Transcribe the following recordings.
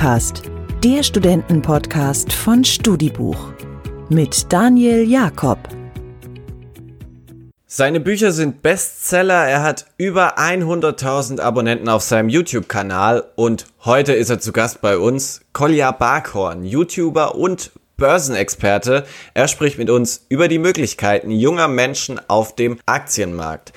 StudiCast, der Studentenpodcast von Studibuch mit Daniel Jakob. Seine Bücher sind Bestseller, er hat über 100.000 Abonnenten auf seinem YouTube-Kanal und heute ist er zu Gast bei uns, Kolja Barkhorn, YouTuber und Börsenexperte. Er spricht mit uns über die Möglichkeiten junger Menschen auf dem Aktienmarkt.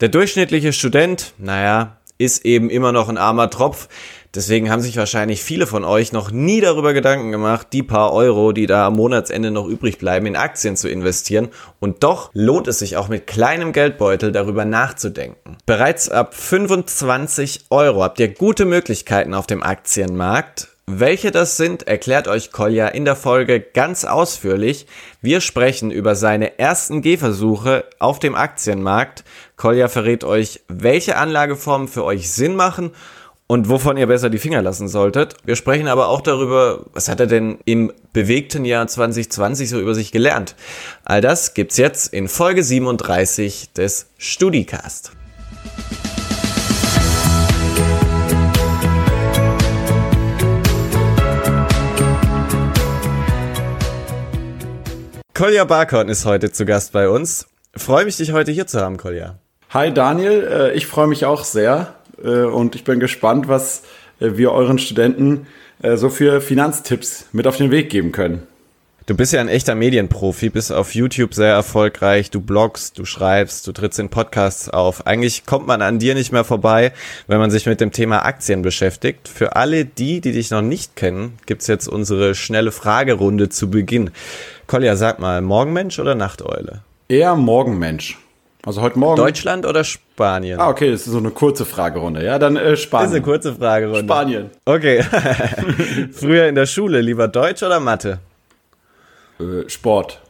Der durchschnittliche Student, naja, ist eben immer noch ein armer Tropf. Deswegen haben sich wahrscheinlich viele von euch noch nie darüber Gedanken gemacht, die paar Euro, die da am Monatsende noch übrig bleiben, in Aktien zu investieren. Und doch lohnt es sich auch mit kleinem Geldbeutel darüber nachzudenken. Bereits ab 25 Euro habt ihr gute Möglichkeiten auf dem Aktienmarkt. Welche das sind, erklärt euch Kolja in der Folge ganz ausführlich. Wir sprechen über seine ersten Gehversuche auf dem Aktienmarkt. Kolja verrät euch, welche Anlageformen für euch Sinn machen und wovon ihr besser die Finger lassen solltet. Wir sprechen aber auch darüber, was hat er denn im bewegten Jahr 2020 so über sich gelernt. All das gibt's jetzt in Folge 37 des StudiCast. Kolja Barkhorn ist heute zu Gast bei uns. Freue mich, dich heute hier zu haben, Kolja. Hi Daniel, äh, ich freue mich auch sehr und ich bin gespannt, was äh, wir euren Studenten so für Finanztipps mit auf den Weg geben können. Du bist ja ein echter Medienprofi, bist auf YouTube sehr erfolgreich, du bloggst, du schreibst, du trittst in Podcasts auf. Eigentlich kommt man an dir nicht mehr vorbei, wenn man sich mit dem Thema Aktien beschäftigt. Für alle die, die dich noch nicht kennen, gibt's jetzt unsere schnelle Fragerunde zu Beginn. Kolja, sag mal, Morgenmensch oder Nachteule? Eher Morgenmensch. Also heute Morgen. Deutschland oder Spanien? Ah, okay, das ist so eine kurze Fragerunde. Ja, dann äh, Spanien. Das ist eine kurze Fragerunde. Spanien. Okay. Früher in der Schule lieber Deutsch oder Mathe? Äh, Sport.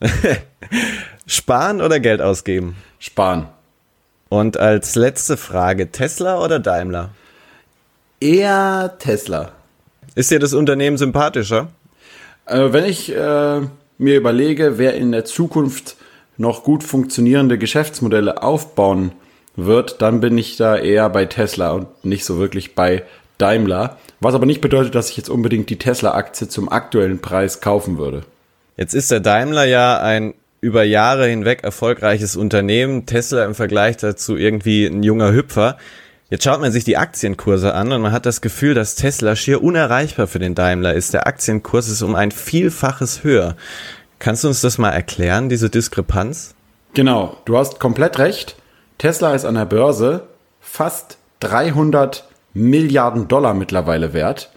Sparen oder Geld ausgeben? Sparen. Und als letzte Frage, Tesla oder Daimler? Eher Tesla. Ist dir das Unternehmen sympathischer? Äh, wenn ich äh, mir überlege, wer in der Zukunft noch gut funktionierende Geschäftsmodelle aufbauen wird, dann bin ich da eher bei Tesla und nicht so wirklich bei Daimler. Was aber nicht bedeutet, dass ich jetzt unbedingt die Tesla-Aktie zum aktuellen Preis kaufen würde. Jetzt ist der Daimler ja ein über Jahre hinweg erfolgreiches Unternehmen. Tesla im Vergleich dazu irgendwie ein junger Hüpfer. Jetzt schaut man sich die Aktienkurse an und man hat das Gefühl, dass Tesla schier unerreichbar für den Daimler ist. Der Aktienkurs ist um ein Vielfaches höher. Kannst du uns das mal erklären, diese Diskrepanz? Genau, du hast komplett recht. Tesla ist an der Börse fast 300 Milliarden Dollar mittlerweile wert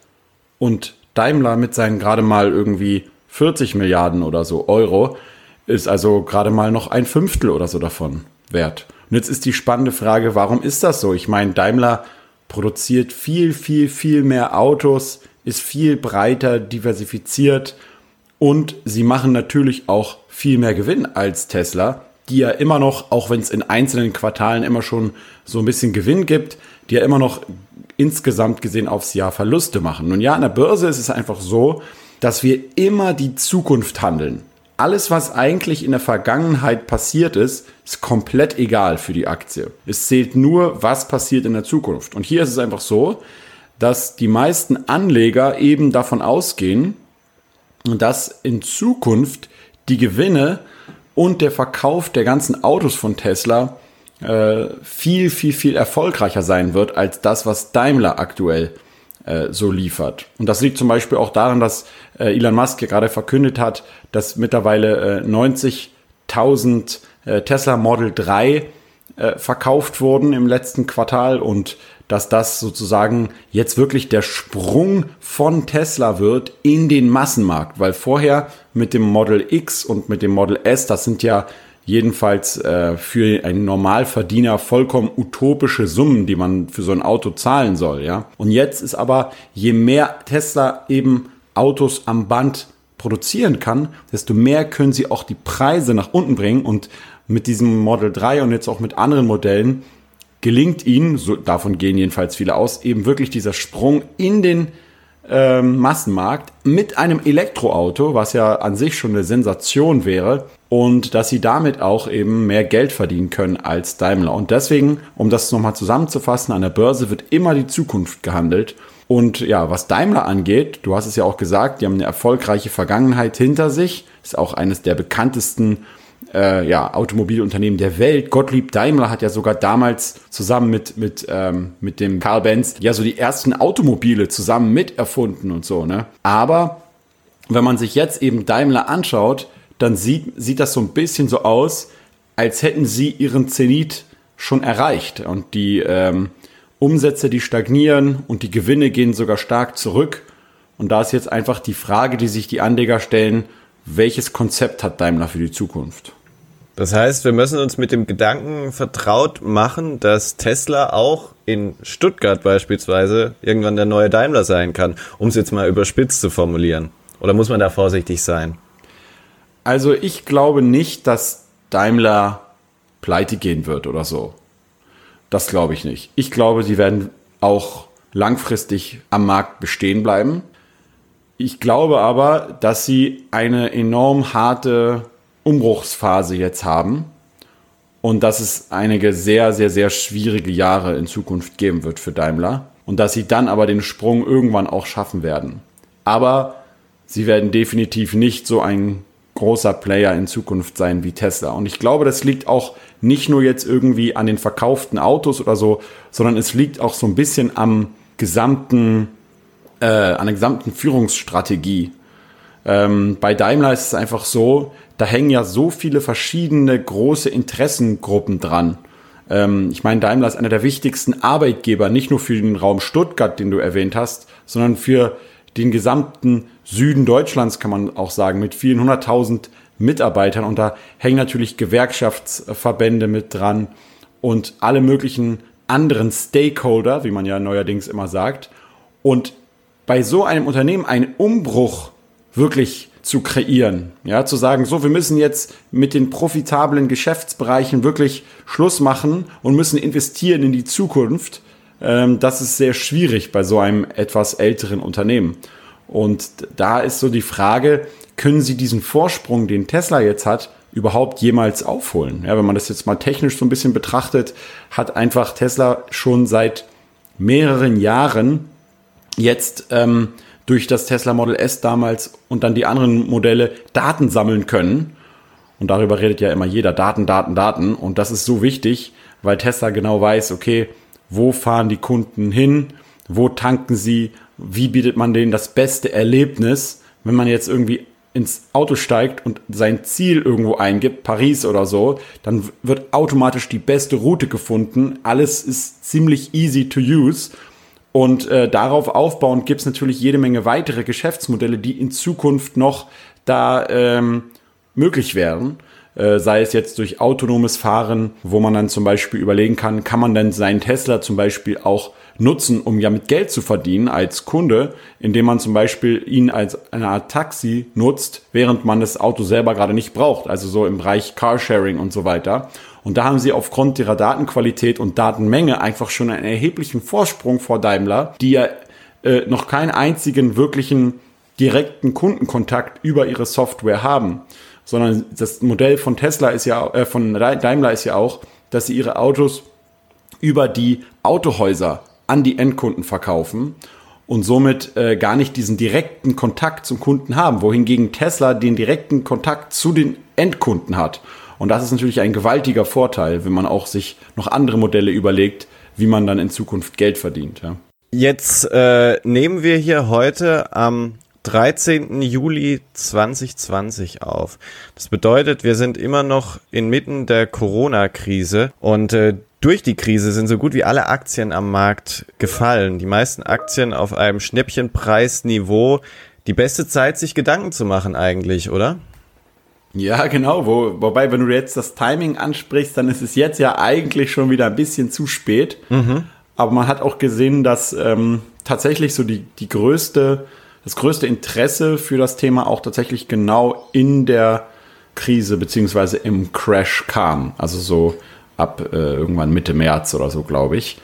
und Daimler mit seinen gerade mal irgendwie 40 Milliarden oder so Euro ist also gerade mal noch ein Fünftel oder so davon wert. Und jetzt ist die spannende Frage, warum ist das so? Ich meine, Daimler produziert viel, viel, viel mehr Autos, ist viel breiter diversifiziert und sie machen natürlich auch viel mehr Gewinn als Tesla, die ja immer noch, auch wenn es in einzelnen Quartalen immer schon so ein bisschen Gewinn gibt, die ja immer noch insgesamt gesehen aufs Jahr Verluste machen. Nun ja, an der Börse ist es einfach so, dass wir immer die Zukunft handeln. Alles, was eigentlich in der Vergangenheit passiert ist, ist komplett egal für die Aktie. Es zählt nur, was passiert in der Zukunft. Und hier ist es einfach so, dass die meisten Anleger eben davon ausgehen, dass in Zukunft die Gewinne und der Verkauf der ganzen Autos von Tesla äh, viel, viel, viel erfolgreicher sein wird als das, was Daimler aktuell äh, so liefert. Und das liegt zum Beispiel auch daran, dass äh, Elon Musk gerade verkündet hat, dass mittlerweile äh, 90.000 äh, Tesla Model 3 äh, verkauft wurden im letzten Quartal und dass das sozusagen jetzt wirklich der Sprung von Tesla wird in den Massenmarkt, weil vorher mit dem Model X und mit dem Model S, das sind ja jedenfalls äh, für einen Normalverdiener vollkommen utopische Summen, die man für so ein Auto zahlen soll, ja. Und jetzt ist aber, je mehr Tesla eben Autos am Band produzieren kann, desto mehr können sie auch die Preise nach unten bringen und mit diesem Model 3 und jetzt auch mit anderen Modellen gelingt ihnen, so, davon gehen jedenfalls viele aus, eben wirklich dieser Sprung in den ähm, Massenmarkt mit einem Elektroauto, was ja an sich schon eine Sensation wäre, und dass sie damit auch eben mehr Geld verdienen können als Daimler. Und deswegen, um das nochmal zusammenzufassen, an der Börse wird immer die Zukunft gehandelt Und ja, was Daimler angeht, du hast es ja auch gesagt, die haben eine erfolgreiche Vergangenheit hinter sich. Ist auch eines der bekanntesten äh, ja, Automobilunternehmen der Welt. Gottlieb Daimler hat ja sogar damals zusammen mit, mit, ähm, mit dem Karl Benz ja so die ersten Automobile zusammen mit erfunden und so, ne? Aber wenn man sich jetzt eben Daimler anschaut, dann sieht, sieht das so ein bisschen so aus, als hätten sie ihren Zenit schon erreicht. Und die ähm, Umsätze, die stagnieren und die Gewinne gehen sogar stark zurück. Und da ist jetzt einfach die Frage, die sich die Anleger stellen, welches Konzept hat Daimler für die Zukunft? Das heißt, wir müssen uns mit dem Gedanken vertraut machen, dass Tesla auch in Stuttgart beispielsweise irgendwann der neue Daimler sein kann, um es jetzt mal überspitzt zu formulieren. Oder muss man da vorsichtig sein? Also ich glaube nicht, dass Daimler pleite gehen wird oder so. Das glaube ich nicht. Ich glaube, sie werden auch langfristig am Markt bestehen bleiben. Ich glaube aber, dass sie eine enorm harte Umbruchsphase jetzt haben und dass es einige sehr, sehr, sehr schwierige Jahre in Zukunft geben wird für Daimler und dass sie dann aber den Sprung irgendwann auch schaffen werden. Aber sie werden definitiv nicht so ein großer Player in Zukunft sein wie Tesla. Und ich glaube, das liegt auch nicht nur jetzt irgendwie an den verkauften Autos oder so, sondern es liegt auch so ein bisschen am gesamten äh, an der gesamten Führungsstrategie. Ähm, bei Daimler ist es einfach so, da hängen ja so viele verschiedene große Interessengruppen dran. Ähm, ich meine, Daimler ist einer der wichtigsten Arbeitgeber, nicht nur für den Raum Stuttgart, den du erwähnt hast, sondern für den gesamten Süden Deutschlands, kann man auch sagen, mit vielen hunderttausend Mitarbeitern. Und da hängen natürlich Gewerkschaftsverbände mit dran und alle möglichen anderen Stakeholder, wie man ja neuerdings immer sagt. Und bei so einem Unternehmen einen Umbruch wirklich zu kreieren. Ja, zu sagen, so, wir müssen jetzt mit den profitablen Geschäftsbereichen wirklich Schluss machen und müssen investieren in die Zukunft. Ähm, das ist sehr schwierig bei so einem etwas älteren Unternehmen. Und da ist so die Frage, können Sie diesen Vorsprung, den Tesla jetzt hat, überhaupt jemals aufholen? Ja, wenn man das jetzt mal technisch so ein bisschen betrachtet, hat einfach Tesla schon seit mehreren Jahren jetzt ähm, durch das Tesla Model S damals und dann die anderen Modelle Daten sammeln können. Und darüber redet ja immer jeder, Daten, Daten, Daten. Und das ist so wichtig, weil Tesla genau weiß, okay, wo fahren die Kunden hin, wo tanken sie, wie bietet man denen das beste Erlebnis, wenn man jetzt irgendwie ins Auto steigt und sein Ziel irgendwo eingibt, Paris oder so, dann wird automatisch die beste Route gefunden. Alles ist ziemlich easy to use und äh, darauf aufbauend gibt es natürlich jede Menge weitere Geschäftsmodelle, die in Zukunft noch da ähm, möglich wären. Äh, sei es jetzt durch autonomes Fahren, wo man dann zum Beispiel überlegen kann, kann man denn seinen Tesla zum Beispiel auch nutzen, um ja mit Geld zu verdienen als Kunde, indem man zum Beispiel ihn als eine Art Taxi nutzt, während man das Auto selber gerade nicht braucht, also so im Bereich Carsharing und so weiter. Und da haben sie aufgrund ihrer Datenqualität und Datenmenge einfach schon einen erheblichen Vorsprung vor Daimler, die ja äh, noch keinen einzigen wirklichen direkten Kundenkontakt über ihre Software haben. Sondern das Modell von Tesla ist ja, äh, von Daimler ist ja auch, dass sie ihre Autos über die Autohäuser an die Endkunden verkaufen und somit äh, gar nicht diesen direkten Kontakt zum Kunden haben, wohingegen Tesla den direkten Kontakt zu den Endkunden hat. Und das ist natürlich ein gewaltiger Vorteil, wenn man auch sich noch andere Modelle überlegt, wie man dann in Zukunft Geld verdient. Ja. Jetzt äh, nehmen wir hier heute am 13. Juli 2020 auf. Das bedeutet, wir sind immer noch inmitten der Corona-Krise und äh, durch die Krise sind so gut wie alle Aktien am Markt gefallen. Die meisten Aktien auf einem Schnäppchenpreisniveau. Die beste Zeit, sich Gedanken zu machen eigentlich, oder? Ja, genau. Wo, wobei, wenn du jetzt das Timing ansprichst, dann ist es jetzt ja eigentlich schon wieder ein bisschen zu spät. Mhm. Aber man hat auch gesehen, dass ähm, tatsächlich so die, die größte, das größte Interesse für das Thema auch tatsächlich genau in der Krise beziehungsweise im Crash kam. Also so ab äh, irgendwann Mitte März oder so, glaube ich.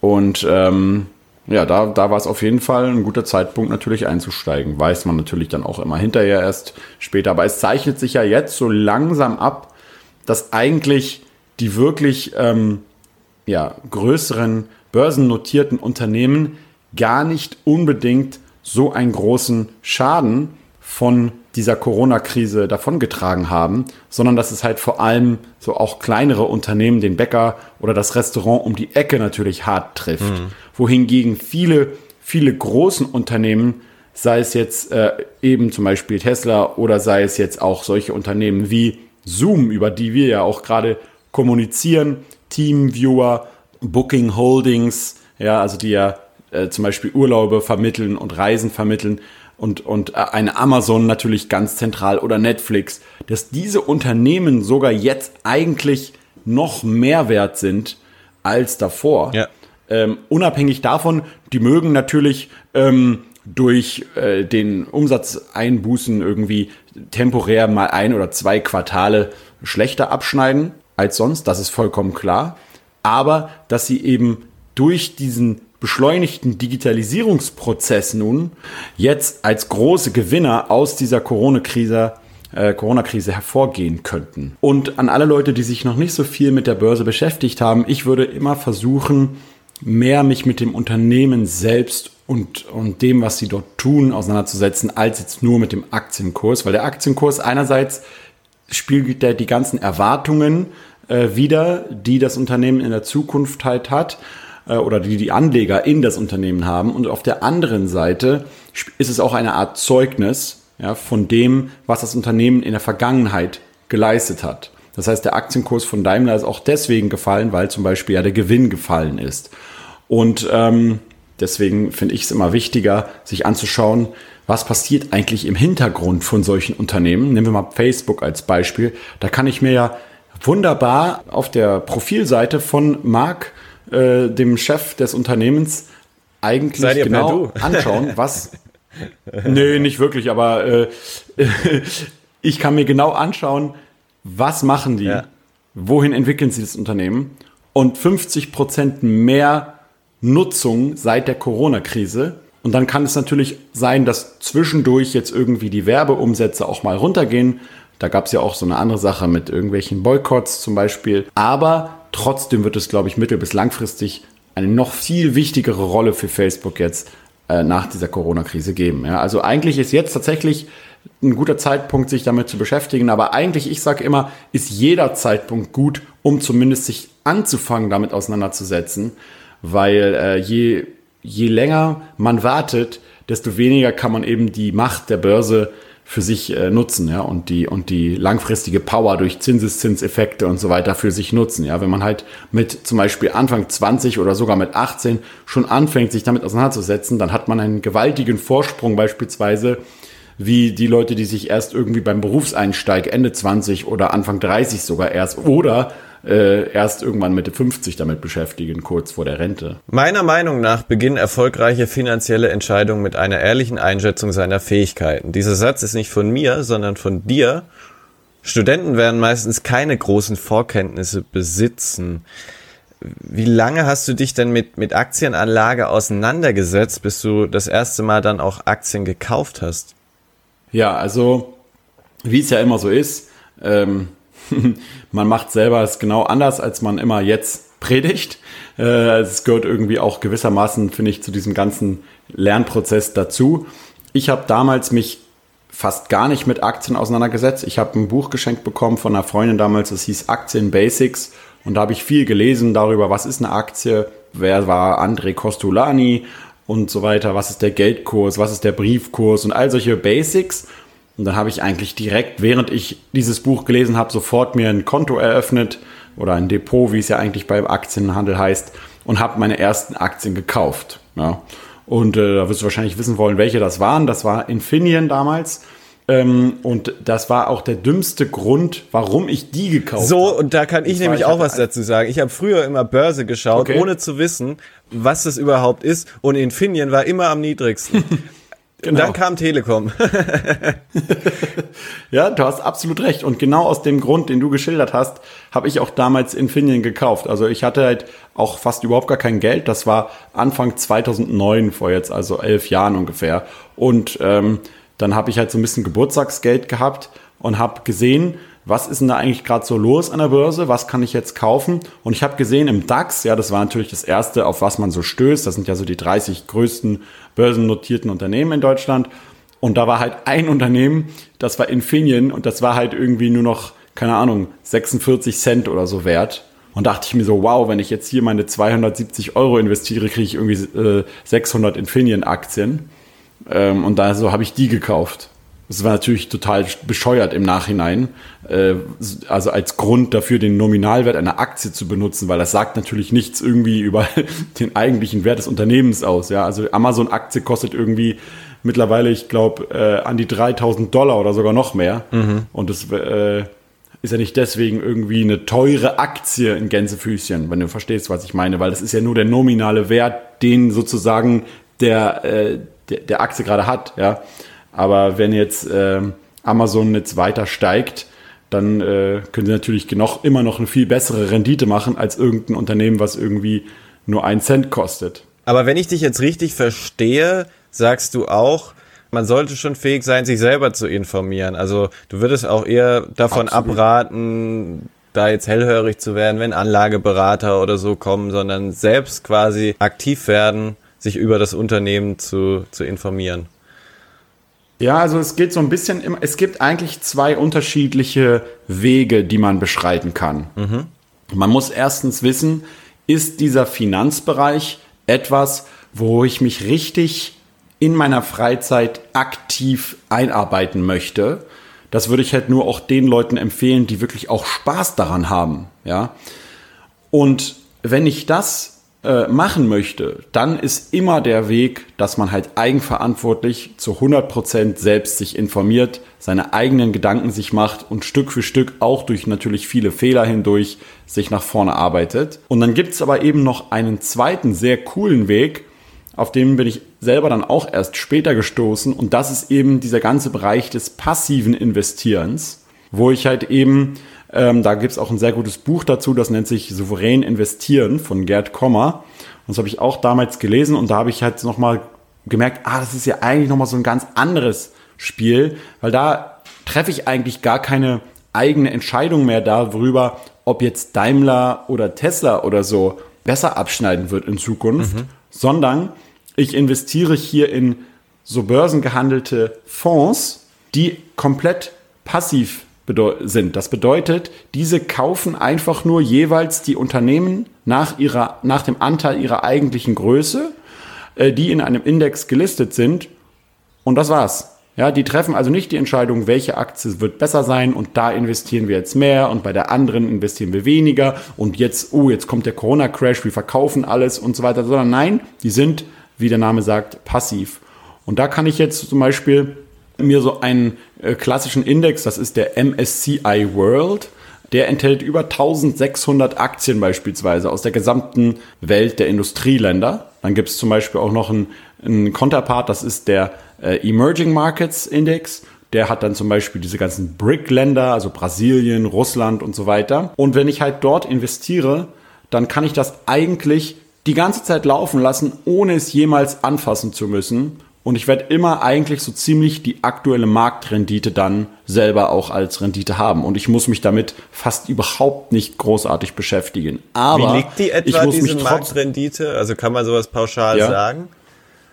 Und ähm, ja, da, da war es auf jeden Fall ein guter Zeitpunkt natürlich einzusteigen. Weiß man natürlich dann auch immer hinterher erst später. Aber es zeichnet sich ja jetzt so langsam ab, dass eigentlich die wirklich ähm, ja, größeren börsennotierten Unternehmen gar nicht unbedingt so einen großen Schaden von dieser Corona-Krise davongetragen haben, sondern dass es halt vor allem so auch kleinere Unternehmen, den Bäcker oder das Restaurant um die Ecke natürlich hart trifft. Mhm. Wohingegen viele, viele großen Unternehmen, sei es jetzt äh, eben zum Beispiel Tesla oder sei es jetzt auch solche Unternehmen wie Zoom, über die wir ja auch gerade kommunizieren, Teamviewer, Booking Holdings, ja, also die ja äh, zum Beispiel Urlaube vermitteln und Reisen vermitteln, und, und äh, eine Amazon natürlich ganz zentral oder Netflix, dass diese Unternehmen sogar jetzt eigentlich noch mehr wert sind als davor. Ja. Ähm, unabhängig davon, die mögen natürlich ähm, durch äh, den Umsatzeinbußen irgendwie temporär mal ein oder zwei Quartale schlechter abschneiden als sonst, das ist vollkommen klar. Aber dass sie eben durch diesen beschleunigten Digitalisierungsprozess nun jetzt als große Gewinner aus dieser Corona-Krise äh, Corona-Krise hervorgehen könnten. Und an alle Leute, die sich noch nicht so viel mit der Börse beschäftigt haben, ich würde immer versuchen, mehr mich mit dem Unternehmen selbst und, und dem, was sie dort tun, auseinanderzusetzen, als jetzt nur mit dem Aktienkurs, weil der Aktienkurs einerseits spiegelt der die ganzen Erwartungen äh, wider, die das Unternehmen in der Zukunft halt hat äh, oder die die Anleger in das Unternehmen haben. Und auf der anderen Seite ist es auch eine Art Zeugnis ja, von dem, was das Unternehmen in der Vergangenheit geleistet hat. Das heißt, der Aktienkurs von Daimler ist auch deswegen gefallen, weil zum Beispiel ja der Gewinn gefallen ist. Und ähm, deswegen finde ich es immer wichtiger, sich anzuschauen, was passiert eigentlich im Hintergrund von solchen Unternehmen. Nehmen wir mal Facebook als Beispiel. Da kann ich mir ja wunderbar auf der Profilseite von Mark äh, dem Chef des Unternehmens eigentlich genau anschauen, was. nee, nicht wirklich, aber äh, ich kann mir genau anschauen, was machen die, ja. wohin entwickeln sie das Unternehmen und 50 Prozent mehr Nutzung seit der Corona-Krise. Und dann kann es natürlich sein, dass zwischendurch jetzt irgendwie die Werbeumsätze auch mal runtergehen. Da gab es ja auch so eine andere Sache mit irgendwelchen Boykotts zum Beispiel. Aber Trotzdem wird es, glaube ich, mittel- bis langfristig eine noch viel wichtigere Rolle für Facebook jetzt äh, nach dieser Corona-Krise geben. Ja, also eigentlich ist jetzt tatsächlich ein guter Zeitpunkt, sich damit zu beschäftigen. Aber eigentlich, ich sage immer, ist jeder Zeitpunkt gut, um zumindest sich anzufangen, damit auseinanderzusetzen. Weil äh, je, je länger man wartet, desto weniger kann man eben die Macht der Börse für sich äh, nutzen, ja, und die, und die langfristige Power durch Zinseszinseffekte und so weiter für sich nutzen, ja. Wenn man halt mit zum Beispiel Anfang 20 oder sogar mit 18 schon anfängt, sich damit auseinanderzusetzen, dann hat man einen gewaltigen Vorsprung beispielsweise, wie die Leute, die sich erst irgendwie beim Berufseinsteig Ende 20 oder Anfang 30 sogar erst oder äh, erst irgendwann Mitte 50 damit beschäftigen, kurz vor der Rente. Meiner Meinung nach beginnen erfolgreiche finanzielle Entscheidungen mit einer ehrlichen Einschätzung seiner Fähigkeiten. Dieser Satz ist nicht von mir, sondern von dir. Studenten werden meistens keine großen Vorkenntnisse besitzen. Wie lange hast du dich denn mit, mit Aktienanlage auseinandergesetzt, bis du das erste Mal dann auch Aktien gekauft hast? Ja, also wie es ja immer so ist, ähm, man macht selber es genau anders, als man immer jetzt predigt. Äh, es gehört irgendwie auch gewissermaßen, finde ich, zu diesem ganzen Lernprozess dazu. Ich habe damals mich fast gar nicht mit Aktien auseinandergesetzt. Ich habe ein Buch geschenkt bekommen von einer Freundin damals, das hieß Aktien Basics. Und da habe ich viel gelesen darüber, was ist eine Aktie, wer war André Costolani und so weiter, was ist der Geldkurs, was ist der Briefkurs und all solche Basics. Und dann habe ich eigentlich direkt, während ich dieses Buch gelesen habe, sofort mir ein Konto eröffnet oder ein Depot, wie es ja eigentlich beim Aktienhandel heißt, und habe meine ersten Aktien gekauft. Ja. Und äh, da wirst du wahrscheinlich wissen wollen, welche das waren. Das war Infineon damals. Ähm, und das war auch der dümmste Grund, warum ich die gekauft habe. So, und da kann ich nämlich ich auch was dazu sagen. Ich habe früher immer Börse geschaut, okay. ohne zu wissen, was das überhaupt ist. Und Infineon war immer am niedrigsten. Genau. Und dann kam Telekom. ja, du hast absolut recht. Und genau aus dem Grund, den du geschildert hast, habe ich auch damals Infineon gekauft. Also ich hatte halt auch fast überhaupt gar kein Geld. Das war Anfang 2009, vor jetzt also elf Jahren ungefähr. Und ähm, dann habe ich halt so ein bisschen Geburtstagsgeld gehabt und habe gesehen, was ist denn da eigentlich gerade so los an der Börse, was kann ich jetzt kaufen? Und ich habe gesehen im DAX, ja, das war natürlich das erste, auf was man so stößt, das sind ja so die 30 größten börsennotierten Unternehmen in Deutschland. Und da war halt ein Unternehmen, das war Infineon und das war halt irgendwie nur noch, keine Ahnung, 46 Cent oder so wert. Und dachte ich mir so, wow, wenn ich jetzt hier meine 270 Euro investiere, kriege ich irgendwie äh, 600 Infineon-Aktien. Ähm, und da so habe ich die gekauft. Das war natürlich total bescheuert im Nachhinein, äh, also als Grund dafür den Nominalwert einer Aktie zu benutzen, weil das sagt natürlich nichts irgendwie über den eigentlichen Wert des Unternehmens aus. Ja, also Amazon-Aktie kostet irgendwie mittlerweile, ich glaube, äh, an die 3000 Dollar oder sogar noch mehr. Mhm. Und das äh, ist ja nicht deswegen irgendwie eine teure Aktie in Gänsefüßchen, wenn du verstehst, was ich meine, weil das ist ja nur der nominale Wert, den sozusagen der, äh, der, der Aktie gerade hat. Ja. Aber wenn jetzt äh, Amazon jetzt weiter steigt, dann äh, können sie natürlich noch, immer noch eine viel bessere Rendite machen als irgendein Unternehmen, was irgendwie nur einen Cent kostet. Aber wenn ich dich jetzt richtig verstehe, sagst du auch, man sollte schon fähig sein, sich selber zu informieren. Also du würdest auch eher davon Absolut. abraten, da jetzt hellhörig zu werden, wenn Anlageberater oder so kommen, sondern selbst quasi aktiv werden, sich über das Unternehmen zu, zu informieren. Ja, also es geht so ein bisschen, im, es gibt eigentlich zwei unterschiedliche Wege, die man beschreiten kann. Mhm. Man muss erstens wissen, ist dieser Finanzbereich etwas, wo ich mich richtig in meiner Freizeit aktiv einarbeiten möchte. Das würde ich halt nur auch den Leuten empfehlen, die wirklich auch Spaß daran haben, ja. Und wenn ich das äh, machen möchte, dann ist immer der Weg, dass man halt eigenverantwortlich zu 100% selbst sich informiert, seine eigenen Gedanken sich macht und Stück für Stück auch durch natürlich viele Fehler hindurch sich nach vorne arbeitet. Und dann gibt's aber eben noch einen zweiten sehr coolen Weg, auf den bin ich selber dann auch erst später gestoßen und das ist eben dieser ganze Bereich des passiven Investierens, wo ich halt eben ähm, da gibt es auch ein sehr gutes Buch dazu, das nennt sich Souverän investieren von Gerd Kommer. Und das habe ich auch damals gelesen und da habe ich halt nochmal gemerkt, ah, das ist ja eigentlich nochmal so ein ganz anderes Spiel, weil da treffe ich eigentlich gar keine eigene Entscheidung mehr darüber, ob jetzt Daimler oder Tesla oder so besser abschneiden wird in Zukunft, mhm. sondern ich investiere hier in so börsengehandelte Fonds, die komplett passiv sind. Das bedeutet, diese kaufen einfach nur jeweils die Unternehmen nach, ihrer, nach dem Anteil ihrer eigentlichen Größe, äh, die in einem Index gelistet sind. Und das war's. Ja, die treffen also nicht die Entscheidung, welche Aktie wird besser sein und da investieren wir jetzt mehr und bei der anderen investieren wir weniger und jetzt, oh, jetzt kommt der Corona-Crash, wir verkaufen alles und so weiter, sondern nein, die sind, wie der Name sagt, passiv. Und da kann ich jetzt zum Beispiel mir so einen klassischen Index, das ist der MSCI World. Der enthält über 1600 Aktien beispielsweise aus der gesamten Welt der Industrieländer. Dann gibt es zum Beispiel auch noch einen, einen Counterpart, das ist der äh, Emerging Markets Index. Der hat dann zum Beispiel diese ganzen BRIC-Länder, also Brasilien, Russland und so weiter. Und wenn ich halt dort investiere, dann kann ich das eigentlich die ganze Zeit laufen lassen, ohne es jemals anfassen zu müssen. Und ich werde immer eigentlich so ziemlich die aktuelle Marktrendite dann selber auch als Rendite haben. Und ich muss mich damit fast überhaupt nicht großartig beschäftigen. Aber wie liegt die etwa, ich muss diese mich Marktrendite? Also kann man sowas pauschal ja. sagen?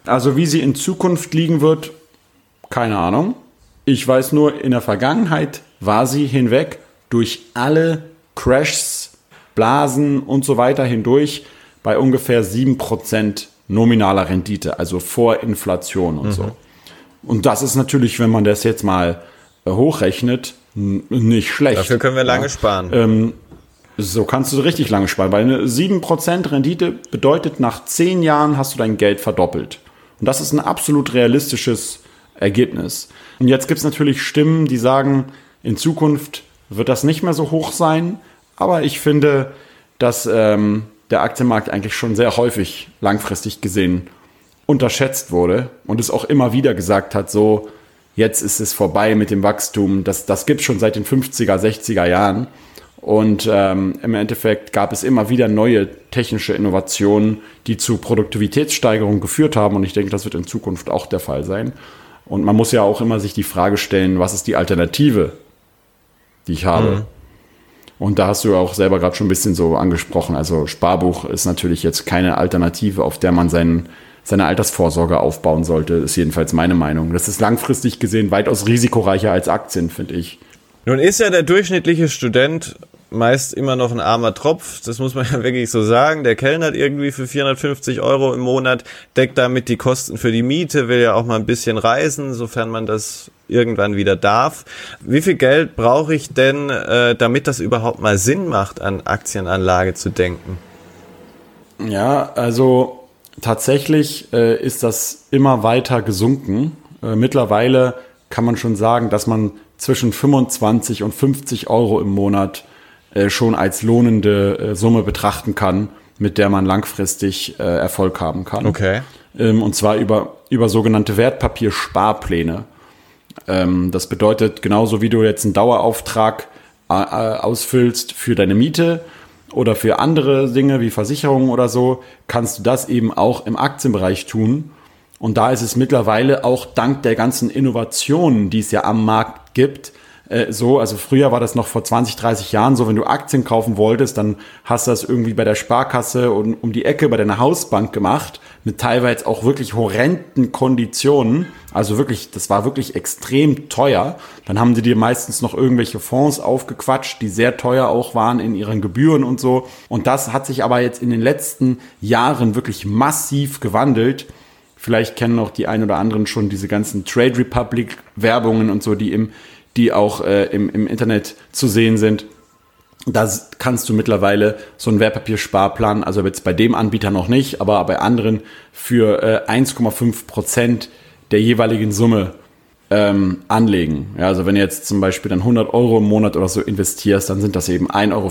Also wie sie in Zukunft liegen wird, keine Ahnung. Ich weiß nur, in der Vergangenheit war sie hinweg durch alle Crashs, Blasen und so weiter hindurch bei ungefähr 7% nominaler Rendite, also vor Inflation und mhm. so. Und das ist natürlich, wenn man das jetzt mal äh, hochrechnet, nicht schlecht. Dafür können wir lange ja. sparen. Ähm, so kannst du richtig lange sparen, weil eine 7% Rendite bedeutet, nach 10 Jahren hast du dein Geld verdoppelt. Und das ist ein absolut realistisches Ergebnis. Und jetzt gibt es natürlich Stimmen, die sagen, in Zukunft wird das nicht mehr so hoch sein. Aber ich finde, dass ähm, der Aktienmarkt eigentlich schon sehr häufig langfristig gesehen unterschätzt wurde und es auch immer wieder gesagt hat, so jetzt ist es vorbei mit dem Wachstum. Das, das gibt es schon seit den 50er, 60er Jahren. Und ähm, im Endeffekt gab es immer wieder neue technische Innovationen, die zu Produktivitätssteigerungen geführt haben. Und ich denke, das wird in Zukunft auch der Fall sein. Und man muss ja auch immer sich die Frage stellen, was ist die Alternative die ich habe. Mhm. Und da hast du auch selber gerade schon ein bisschen so angesprochen. Also Sparbuch ist natürlich jetzt keine Alternative, auf der man seinen, seine Altersvorsorge aufbauen sollte. Ist jedenfalls meine Meinung. Das ist langfristig gesehen weitaus risikoreicher als Aktien, finde ich. Nun ist ja der durchschnittliche Student meist immer noch ein armer Tropf, das muss man ja wirklich so sagen. Der kellnert irgendwie für 450 Euro im Monat, deckt damit die Kosten für die Miete, will ja auch mal ein bisschen reisen, sofern man das irgendwann wieder darf. Wie viel Geld brauche ich denn, äh, damit das überhaupt mal Sinn macht, an Aktienanlage zu denken? Ja, also tatsächlich äh, ist das immer weiter gesunken. Äh, mittlerweile kann man schon sagen, dass man zwischen 25 und 50 Euro im Monat äh, schon als lohnende äh, Summe betrachten kann, mit der man langfristig äh, Erfolg haben kann. Okay. Ähm, und zwar über, über sogenannte Wertpapiersparpläne. Ähm, das bedeutet, genauso wie du jetzt einen Dauerauftrag äh, äh, ausfüllst für deine Miete oder für andere Dinge wie Versicherungen oder so, kannst du das eben auch im Aktienbereich tun. Und da ist es mittlerweile auch dank der ganzen Innovationen, die es ja am Markt gibt, äh, so, also früher war das noch vor 20, 30 Jahren so, wenn du Aktien kaufen wolltest, dann hast du das irgendwie bei der Sparkasse und um die Ecke bei deiner Hausbank gemacht, mit teilweise auch wirklich horrenden Konditionen. Also wirklich, das war wirklich extrem teuer. Dann haben sie dir meistens noch irgendwelche Fonds aufgequatscht, die sehr teuer auch waren in ihren Gebühren und so. Und das hat sich aber jetzt in den letzten Jahren wirklich massiv gewandelt. Vielleicht kennen auch die ein oder anderen schon diese ganzen Trade Republic Werbungen und so, die im die auch äh, im, im Internet zu sehen sind. Da kannst du mittlerweile so einen Wertpapiersparplan, also jetzt bei dem Anbieter noch nicht, aber bei anderen für äh, 1,5 Prozent der jeweiligen Summe ähm, anlegen. Ja, also wenn du jetzt zum Beispiel dann 100 Euro im Monat oder so investierst, dann sind das eben 1,50 Euro,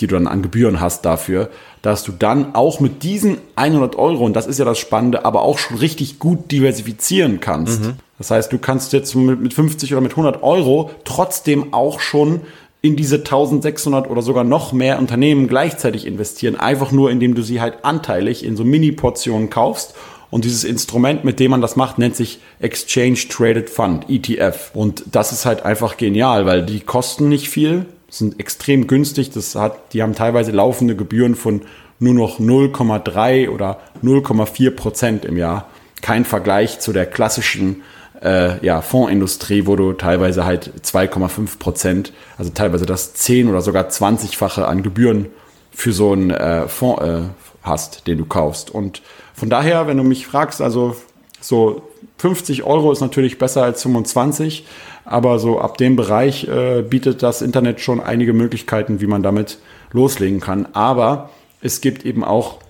die du dann an Gebühren hast dafür, dass du dann auch mit diesen 100 Euro, und das ist ja das Spannende, aber auch schon richtig gut diversifizieren kannst. Mhm. Das heißt, du kannst jetzt mit 50 oder mit 100 Euro trotzdem auch schon in diese 1600 oder sogar noch mehr Unternehmen gleichzeitig investieren, einfach nur indem du sie halt anteilig in so Mini-Portionen kaufst und dieses Instrument, mit dem man das macht, nennt sich Exchange Traded Fund, ETF. Und das ist halt einfach genial, weil die kosten nicht viel, sind extrem günstig. Das hat, die haben teilweise laufende Gebühren von nur noch 0,3 oder 0,4 Prozent im Jahr. Kein Vergleich zu der klassischen äh, ja, Fondsindustrie, wo du teilweise halt 2,5 Prozent, also teilweise das 10 oder sogar 20-fache an Gebühren für so einen äh, Fonds äh, hast, den du kaufst. Und von daher, wenn du mich fragst, also so 50 Euro ist natürlich besser als 25, aber so ab dem Bereich äh, bietet das Internet schon einige Möglichkeiten, wie man damit loslegen kann. Aber es gibt eben auch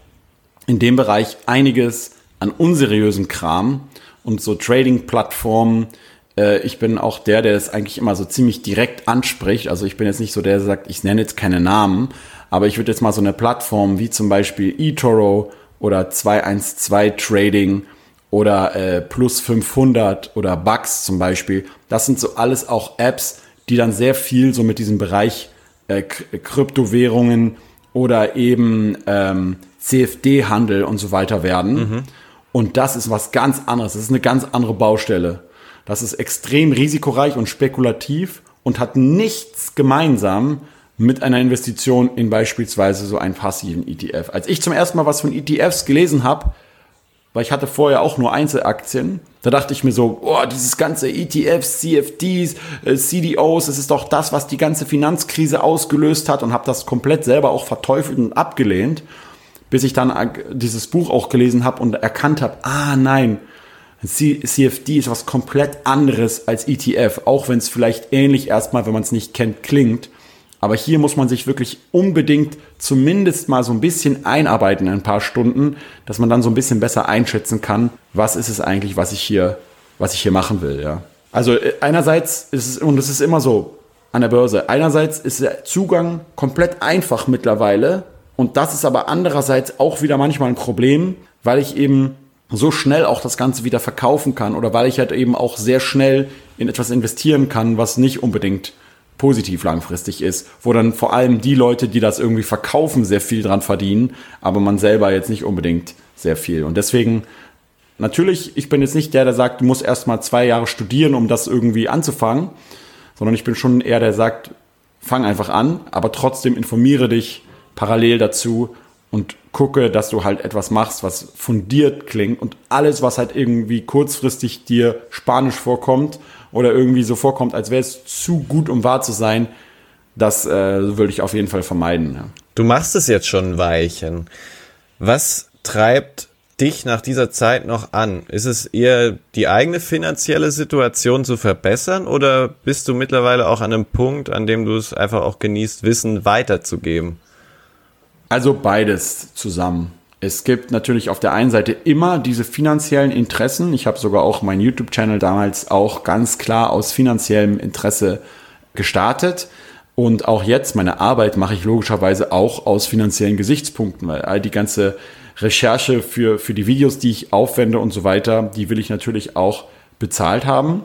in dem Bereich einiges an unseriösen Kram und so Trading-Plattformen. Äh, ich bin auch der, der das eigentlich immer so ziemlich direkt anspricht. Also ich bin jetzt nicht so der, der sagt, ich nenne jetzt keine Namen, aber ich würde jetzt mal so eine Plattform wie zum Beispiel eToro oder 212 Trading oder äh, Plus 500 oder Bucks zum Beispiel. Das sind so alles auch Apps, die dann sehr viel so mit diesem Bereich äh, Kryptowährungen oder eben ähm, CFD-Handel und so weiter werden. Mhm. Und das ist was ganz anderes. Das ist eine ganz andere Baustelle. Das ist extrem risikoreich und spekulativ und hat nichts gemeinsam mit einer Investition in beispielsweise so einen passiven ETF. Als ich zum ersten Mal was von ETFs gelesen habe, weil ich hatte vorher auch nur Einzelaktien, da dachte ich mir so, oh, dieses ganze ETFs, CFDs, äh, CDOs, das ist doch das, was die ganze Finanzkrise ausgelöst hat und habe das komplett selber auch verteufelt und abgelehnt, bis ich dann dieses Buch auch gelesen habe und erkannt habe, ah nein, CFD ist was komplett anderes als ETF, auch wenn es vielleicht ähnlich erstmal, wenn man es nicht kennt, klingt. Aber hier muss man sich wirklich unbedingt zumindest mal so ein bisschen einarbeiten in ein paar Stunden, dass man dann so ein bisschen besser einschätzen kann, was ist es eigentlich, was ich hier, was ich hier machen will, ja. Also äh, einerseits ist es, und es ist immer so an der Börse, einerseits ist der Zugang komplett einfach mittlerweile und das ist aber andererseits auch wieder manchmal ein Problem, weil ich eben so schnell auch das Ganze wieder verkaufen kann oder weil ich halt eben auch sehr schnell in etwas investieren kann, was nicht unbedingt positiv langfristig ist, wo dann vor allem die Leute, die das irgendwie verkaufen, sehr viel dran verdienen, aber man selber jetzt nicht unbedingt sehr viel. Und deswegen, natürlich, ich bin jetzt nicht der, der sagt, du musst erst mal zwei Jahre studieren, um das irgendwie anzufangen, sondern ich bin schon eher der, der sagt, fang einfach an, aber trotzdem informiere dich parallel dazu und gucke, dass du halt etwas machst, was fundiert klingt und alles, was halt irgendwie kurzfristig dir spanisch vorkommt oder irgendwie so vorkommt, als wäre es zu gut, um wahr zu sein, das äh, würde ich auf jeden Fall vermeiden. Ja. Du machst es jetzt schon ein Weilchen. Was treibt dich nach dieser Zeit noch an? Ist es eher die eigene finanzielle Situation zu verbessern oder bist du mittlerweile auch an einem Punkt, an dem du es einfach auch genießt, Wissen weiterzugeben? Also beides zusammen. Es gibt natürlich auf der einen Seite immer diese finanziellen Interessen. Ich habe sogar auch meinen YouTube-Channel damals auch ganz klar aus finanziellem Interesse gestartet. Und auch jetzt, meine Arbeit mache ich logischerweise auch aus finanziellen Gesichtspunkten, weil all die ganze Recherche für, für die Videos, die ich aufwende und so weiter, die will ich natürlich auch bezahlt haben.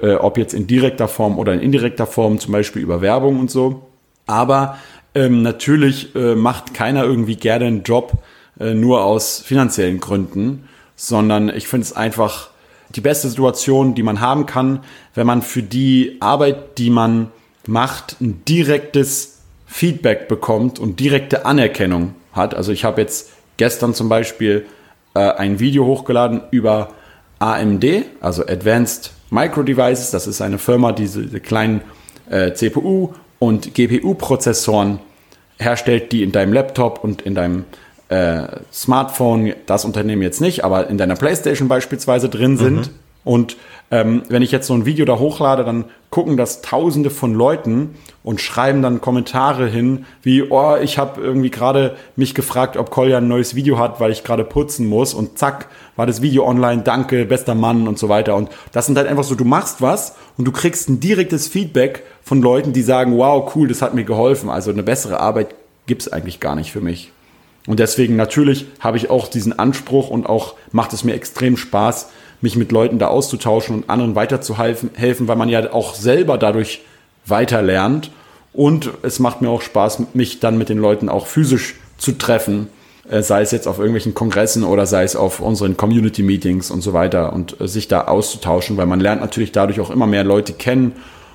Äh, ob jetzt in direkter Form oder in indirekter Form, zum Beispiel über Werbung und so. Aber ähm, natürlich äh, macht keiner irgendwie gerne einen Job äh, nur aus finanziellen Gründen, sondern ich finde es einfach die beste Situation, die man haben kann, wenn man für die Arbeit, die man macht, ein direktes Feedback bekommt und direkte Anerkennung hat. Also ich habe jetzt gestern zum Beispiel äh, ein Video hochgeladen über AMD, also Advanced Micro Devices. Das ist eine Firma, die diese kleinen äh, CPU und GPU-Prozessoren herstellt, die in deinem Laptop und in deinem äh, Smartphone, das Unternehmen jetzt nicht, aber in deiner PlayStation beispielsweise drin sind. Mhm. Und ähm, wenn ich jetzt so ein Video da hochlade, dann gucken das Tausende von Leuten und schreiben dann Kommentare hin, wie, oh, ich habe irgendwie gerade mich gefragt, ob Kolja ein neues Video hat, weil ich gerade putzen muss und zack, war das Video online, danke, bester Mann und so weiter. Und das sind halt einfach so, du machst was und du kriegst ein direktes Feedback von Leuten, die sagen, wow, cool, das hat mir geholfen. Also eine bessere Arbeit gibt's eigentlich gar nicht für mich. Und deswegen natürlich habe ich auch diesen Anspruch und auch macht es mir extrem Spaß, mich mit Leuten da auszutauschen und anderen weiterzuhelfen, helfen, weil man ja auch selber dadurch weiter lernt. Und es macht mir auch Spaß, mich dann mit den Leuten auch physisch zu treffen, äh, sei es jetzt auf irgendwelchen Kongressen oder sei es auf unseren Community Meetings und so weiter und äh, sich da auszutauschen, weil man lernt natürlich dadurch auch immer mehr Leute kennen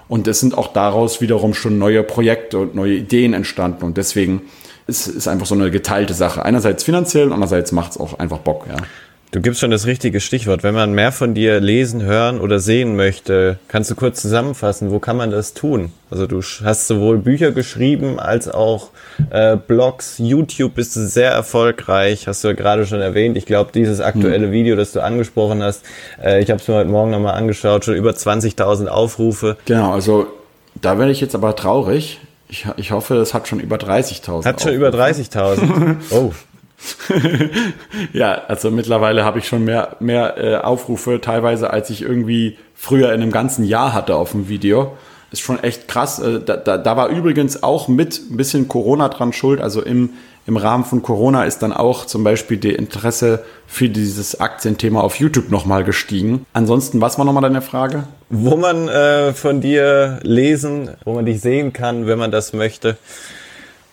und es sind auch daraus wiederum schon neue Projekte und neue Ideen entstanden und deswegen ist es einfach so eine geteilte Sache. Einerseits finanziell, andererseits macht es auch einfach Bock, ja. Du gibst schon das richtige Stichwort. Wenn man mehr von dir lesen, hören oder sehen möchte, kannst du kurz zusammenfassen, wo kann man das tun? Also du hast sowohl Bücher geschrieben als auch äh, Blogs, YouTube bist du sehr erfolgreich, hast du ja gerade schon erwähnt. Ich glaube, dieses aktuelle hm. Video, das du angesprochen hast, äh, ich habe es mir heute Morgen nochmal angeschaut, schon über 20.000 Aufrufe. Genau, also da werde ich jetzt aber traurig. Ich, ich hoffe, es hat schon über 30.000. Hat schon über 30.000. oh. ja, also mittlerweile habe ich schon mehr, mehr äh, Aufrufe teilweise, als ich irgendwie früher in einem ganzen Jahr hatte auf dem Video. Ist schon echt krass. Äh, da, da, da war übrigens auch mit ein bisschen Corona dran schuld. Also im, im Rahmen von Corona ist dann auch zum Beispiel die Interesse für dieses Aktienthema auf YouTube nochmal gestiegen. Ansonsten, was war nochmal deine Frage? Wo man äh, von dir lesen, wo man dich sehen kann, wenn man das möchte.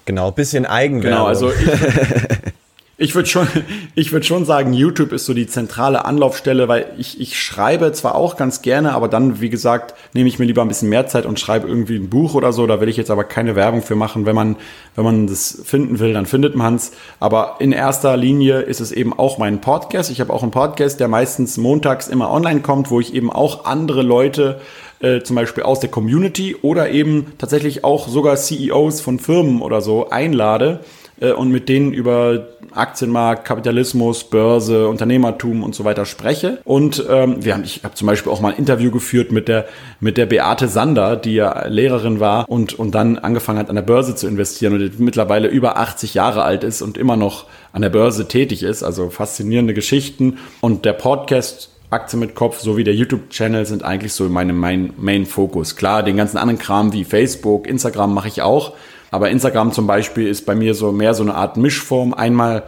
Genau, bisschen Eigenwerbung. Genau, also ich, Ich würde schon, ich schon sagen, YouTube ist so die zentrale Anlaufstelle, weil ich, ich schreibe zwar auch ganz gerne, aber dann, wie gesagt, nehme ich mir lieber ein bisschen mehr Zeit und schreibe irgendwie ein Buch oder so. Da will ich jetzt aber keine Werbung für machen. Wenn man, wenn man das finden will, dann findet man es. Aber in erster Linie ist es eben auch mein Podcast. Ich habe auch einen Podcast, der meistens montags immer online kommt, wo ich eben auch andere Leute äh, zum Beispiel aus der Community oder eben tatsächlich auch sogar CEOs von Firmen oder so einlade äh, und mit denen über Aktienmarkt, Kapitalismus, Börse, Unternehmertum und so weiter spreche. Und ähm, wir haben, ich habe zum Beispiel auch mal ein Interview geführt mit der mit der Beate Sander, die ja Lehrerin war und und dann angefangen hat an der Börse zu investieren und mittlerweile über 80 Jahre alt ist und immer noch an der Börse tätig ist. Also faszinierende Geschichten und der Podcast Aktien mit Kopf sowie der YouTube-Channel sind eigentlich so meine Main-Fokus. Klar, den ganzen anderen Kram wie Facebook, Instagram mache ich auch, aber Instagram zum Beispiel ist bei mir so mehr so eine Art Mischform. Einmal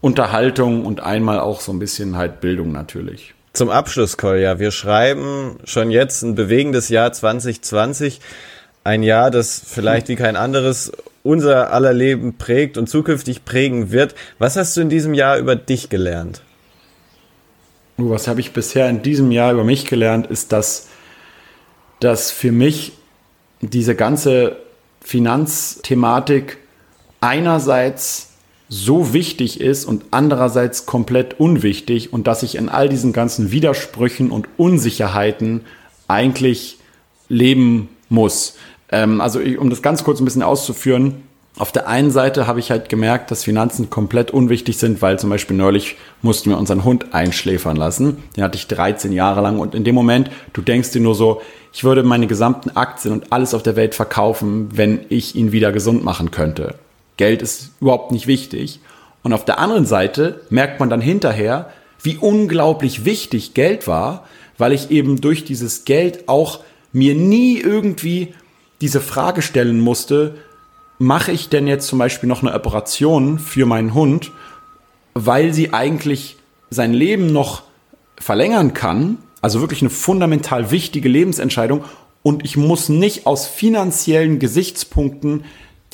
Unterhaltung und einmal auch so ein bisschen halt Bildung natürlich. Zum Abschluss, Kolja, wir schreiben schon jetzt ein bewegendes Jahr 2020. Ein Jahr, das vielleicht wie kein anderes unser aller Leben prägt und zukünftig prägen wird. Was hast du in diesem Jahr über dich gelernt? Was habe ich bisher in diesem Jahr über mich gelernt, ist, dass, dass für mich diese ganze Finanzthematik einerseits so wichtig ist und andererseits komplett unwichtig und dass ich in all diesen ganzen Widersprüchen und Unsicherheiten eigentlich leben muss. Ähm, also um das ganz kurz ein bisschen auszuführen, auf der einen Seite habe ich halt gemerkt, dass Finanzen komplett unwichtig sind, weil zum Beispiel neulich mussten wir unseren Hund einschläfern lassen. Den hatte ich 13 Jahre lang und in dem Moment, du denkst dir nur so, ich würde meine gesamten Aktien und alles auf der Welt verkaufen, wenn ich ihn wieder gesund machen könnte. Geld ist überhaupt nicht wichtig. Und auf der anderen Seite merkt man dann hinterher, wie unglaublich wichtig Geld war, weil ich eben durch dieses Geld auch mir nie irgendwie diese Frage stellen musste, mache ich denn jetzt zum Beispiel noch eine Operation für meinen Hund, weil sie eigentlich sein Leben noch verlängern kann, also wirklich eine fundamental wichtige Lebensentscheidung. Und ich muss nicht aus finanziellen Gesichtspunkten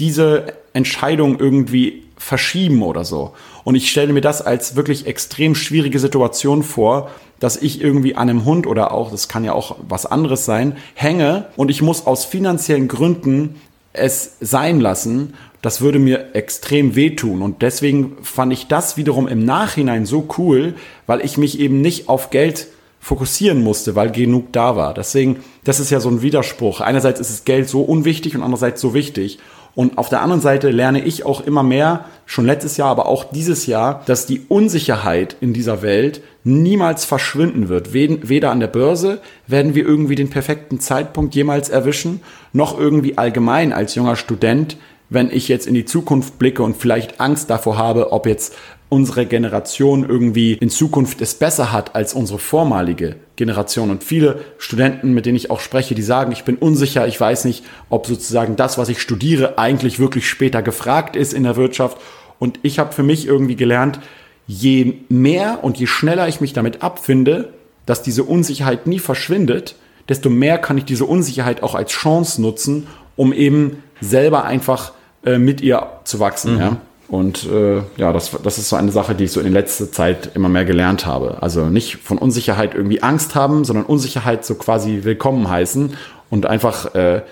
diese Entscheidung irgendwie verschieben oder so. Und ich stelle mir das als wirklich extrem schwierige Situation vor, dass ich irgendwie an einem Hund oder auch, das kann ja auch was anderes sein, hänge. Und ich muss aus finanziellen Gründen es sein lassen. Das würde mir extrem wehtun. Und deswegen fand ich das wiederum im Nachhinein so cool, weil ich mich eben nicht auf Geld fokussieren musste, weil genug da war. Deswegen, das ist ja so ein Widerspruch. Einerseits ist das Geld so unwichtig und andererseits so wichtig. Und auf der anderen Seite lerne ich auch immer mehr, schon letztes Jahr, aber auch dieses Jahr, dass die Unsicherheit in dieser Welt niemals verschwinden wird. Weder an der Börse werden wir irgendwie den perfekten Zeitpunkt jemals erwischen, noch irgendwie allgemein als junger Student, wenn ich jetzt in die Zukunft blicke und vielleicht Angst davor habe, ob jetzt unsere Generation irgendwie in Zukunft es besser hat als unsere vormalige Generation. Und viele Studenten, mit denen ich auch spreche, die sagen, ich bin unsicher, ich weiß nicht, ob sozusagen das, was ich studiere, eigentlich wirklich später gefragt ist in der Wirtschaft. Und ich habe für mich irgendwie gelernt, je mehr und je schneller ich mich damit abfinde, dass diese Unsicherheit nie verschwindet, desto mehr kann ich diese Unsicherheit auch als Chance nutzen, um eben selber einfach äh, mit ihr zu wachsen. Mhm. Ja? Und äh, ja, das, das ist so eine Sache, die ich so in letzter Zeit immer mehr gelernt habe. Also nicht von Unsicherheit irgendwie Angst haben, sondern Unsicherheit so quasi willkommen heißen und einfach äh,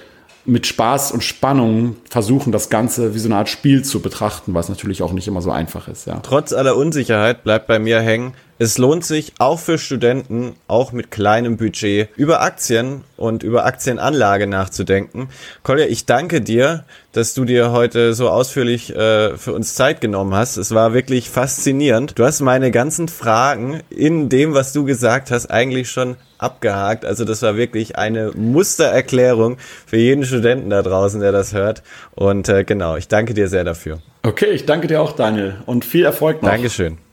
mit Spaß und Spannung versuchen, das Ganze wie so eine Art Spiel zu betrachten, was natürlich auch nicht immer so einfach ist. Ja. Trotz aller Unsicherheit bleibt bei mir hängen, es lohnt sich auch für Studenten, auch mit kleinem Budget, über Aktien und über Aktienanlage nachzudenken. Kolja, ich danke dir, dass du dir heute so ausführlich äh, für uns Zeit genommen hast. Es war wirklich faszinierend. Du hast meine ganzen Fragen in dem, was du gesagt hast, eigentlich schon abgehakt. Also das war wirklich eine Mustererklärung für jeden Studenten da draußen, der das hört. Und äh, genau, ich danke dir sehr dafür. Okay, ich danke dir auch, Daniel. Und viel Erfolg noch. Dankeschön.